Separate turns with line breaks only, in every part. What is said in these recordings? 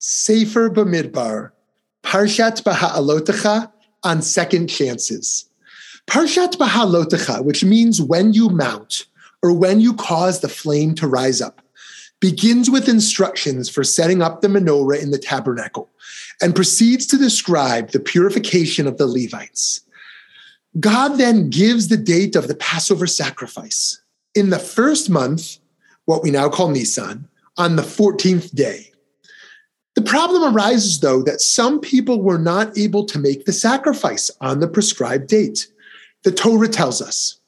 Sefer Bamidbar, Parshat Baha'alotecha on second chances. Parshat Baha'alotecha, which means when you mount or when you cause the flame to rise up, begins with instructions for setting up the menorah in the tabernacle and proceeds to describe the purification of the Levites. God then gives the date of the Passover sacrifice in the first month, what we now call Nisan, on the 14th day. The problem arises, though, that some people were not able to make the sacrifice on the prescribed date. The Torah tells us.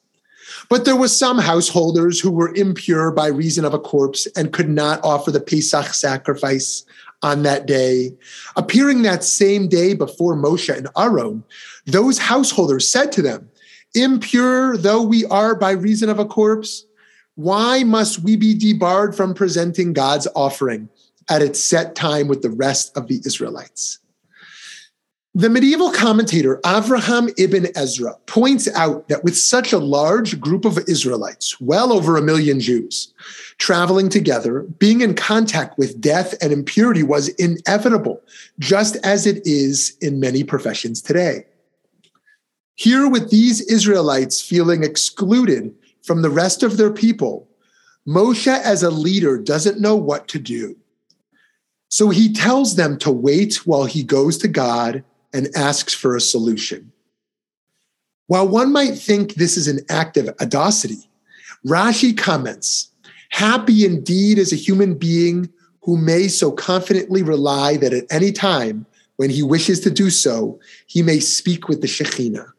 But there were some householders who were impure by reason of a corpse and could not offer the Pesach sacrifice on that day. Appearing that same day before Moshe and Aaron, those householders said to them, Impure though we are by reason of a corpse, why must we be debarred from presenting God's offering at its set time with the rest of the Israelites? The medieval commentator Avraham ibn Ezra points out that with such a large group of Israelites, well over a million Jews, traveling together, being in contact with death and impurity was inevitable, just as it is in many professions today. Here, with these Israelites feeling excluded from the rest of their people, Moshe, as a leader, doesn't know what to do. So he tells them to wait while he goes to God and asks for a solution. While one might think this is an act of audacity, Rashi comments Happy indeed is a human being who may so confidently rely that at any time, when he wishes to do so, he may speak with the Shekhinah.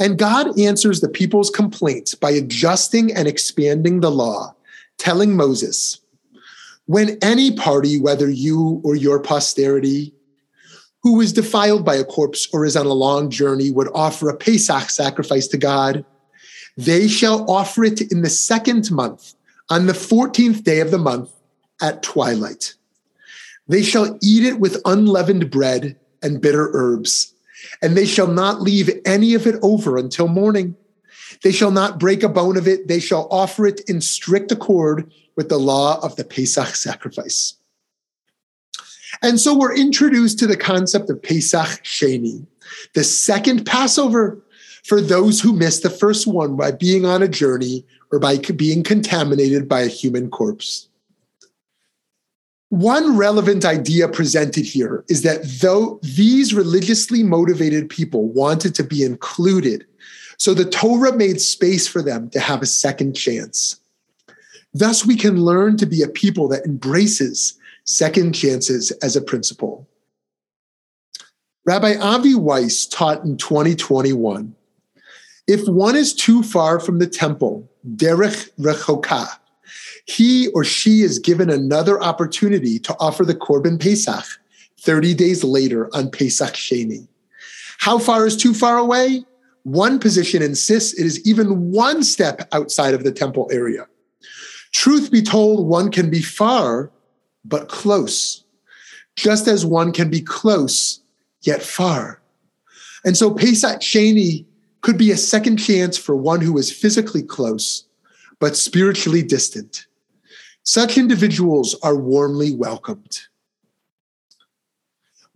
And God answers the people's complaints by adjusting and expanding the law, telling Moses, when any party, whether you or your posterity, who is defiled by a corpse or is on a long journey would offer a Pesach sacrifice to God, they shall offer it in the second month, on the 14th day of the month at twilight. They shall eat it with unleavened bread and bitter herbs, and they shall not leave any of it over until morning. They shall not break a bone of it. They shall offer it in strict accord with the law of the Pesach sacrifice. And so we're introduced to the concept of Pesach Sheni, the second Passover for those who missed the first one by being on a journey or by being contaminated by a human corpse. One relevant idea presented here is that though these religiously motivated people wanted to be included, so the Torah made space for them to have a second chance. Thus, we can learn to be a people that embraces second chances as a principle. Rabbi Avi Weiss taught in 2021 if one is too far from the temple, derech rechoka, he or she is given another opportunity to offer the Korban Pesach 30 days later on Pesach Sheni. How far is too far away? One position insists it is even one step outside of the temple area. Truth be told, one can be far but close, just as one can be close yet far. And so Pesach Sheni could be a second chance for one who is physically close but spiritually distant. Such individuals are warmly welcomed.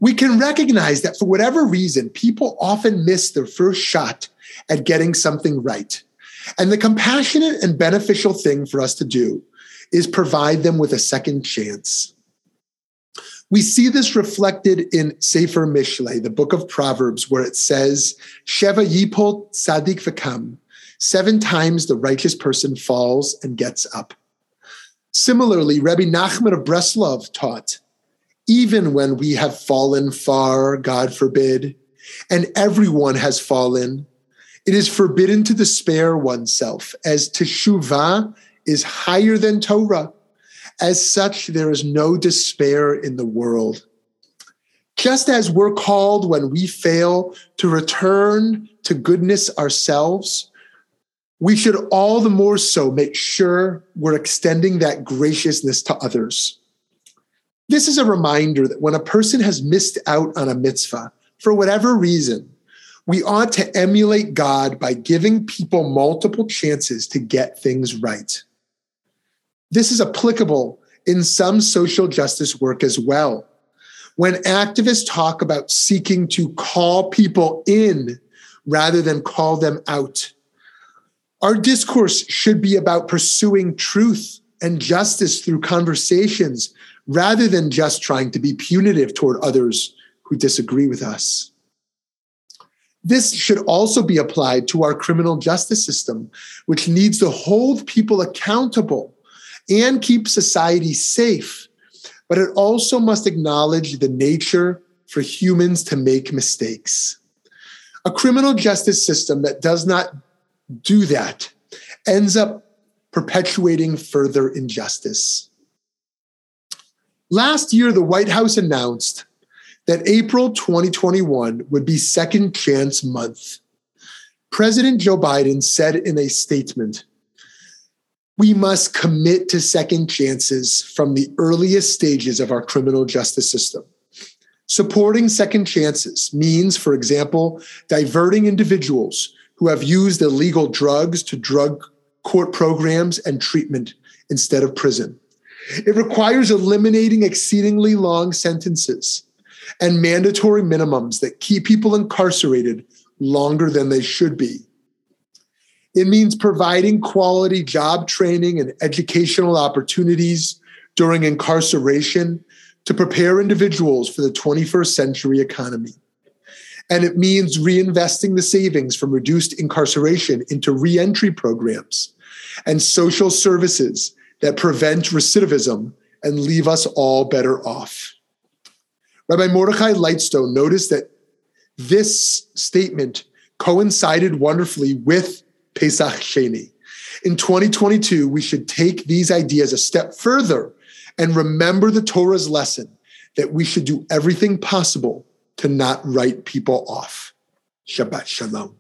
We can recognize that for whatever reason, people often miss their first shot at getting something right. And the compassionate and beneficial thing for us to do is provide them with a second chance. We see this reflected in Sefer Mishlei, the book of Proverbs, where it says, Sheva yipol tzadik v'kam. Seven times the righteous person falls and gets up. Similarly, Rabbi Nachman of Breslov taught, even when we have fallen far, God forbid, and everyone has fallen, it is forbidden to despair oneself, as teshuvah is higher than Torah. As such, there is no despair in the world. Just as we're called when we fail to return to goodness ourselves, we should all the more so make sure we're extending that graciousness to others. This is a reminder that when a person has missed out on a mitzvah for whatever reason, we ought to emulate God by giving people multiple chances to get things right. This is applicable in some social justice work as well. When activists talk about seeking to call people in rather than call them out, our discourse should be about pursuing truth and justice through conversations rather than just trying to be punitive toward others who disagree with us. This should also be applied to our criminal justice system, which needs to hold people accountable and keep society safe. But it also must acknowledge the nature for humans to make mistakes. A criminal justice system that does not do that ends up perpetuating further injustice. Last year, the White House announced that April 2021 would be Second Chance Month. President Joe Biden said in a statement, we must commit to second chances from the earliest stages of our criminal justice system. Supporting second chances means, for example, diverting individuals who have used illegal drugs to drug court programs and treatment instead of prison. It requires eliminating exceedingly long sentences and mandatory minimums that keep people incarcerated longer than they should be. It means providing quality job training and educational opportunities during incarceration to prepare individuals for the 21st century economy. And it means reinvesting the savings from reduced incarceration into reentry programs and social services that prevent recidivism and leave us all better off. Rabbi Mordechai Lightstone noticed that this statement coincided wonderfully with Pesach Sheni. In 2022, we should take these ideas a step further and remember the Torah's lesson that we should do everything possible to not write people off. Shabbat Shalom.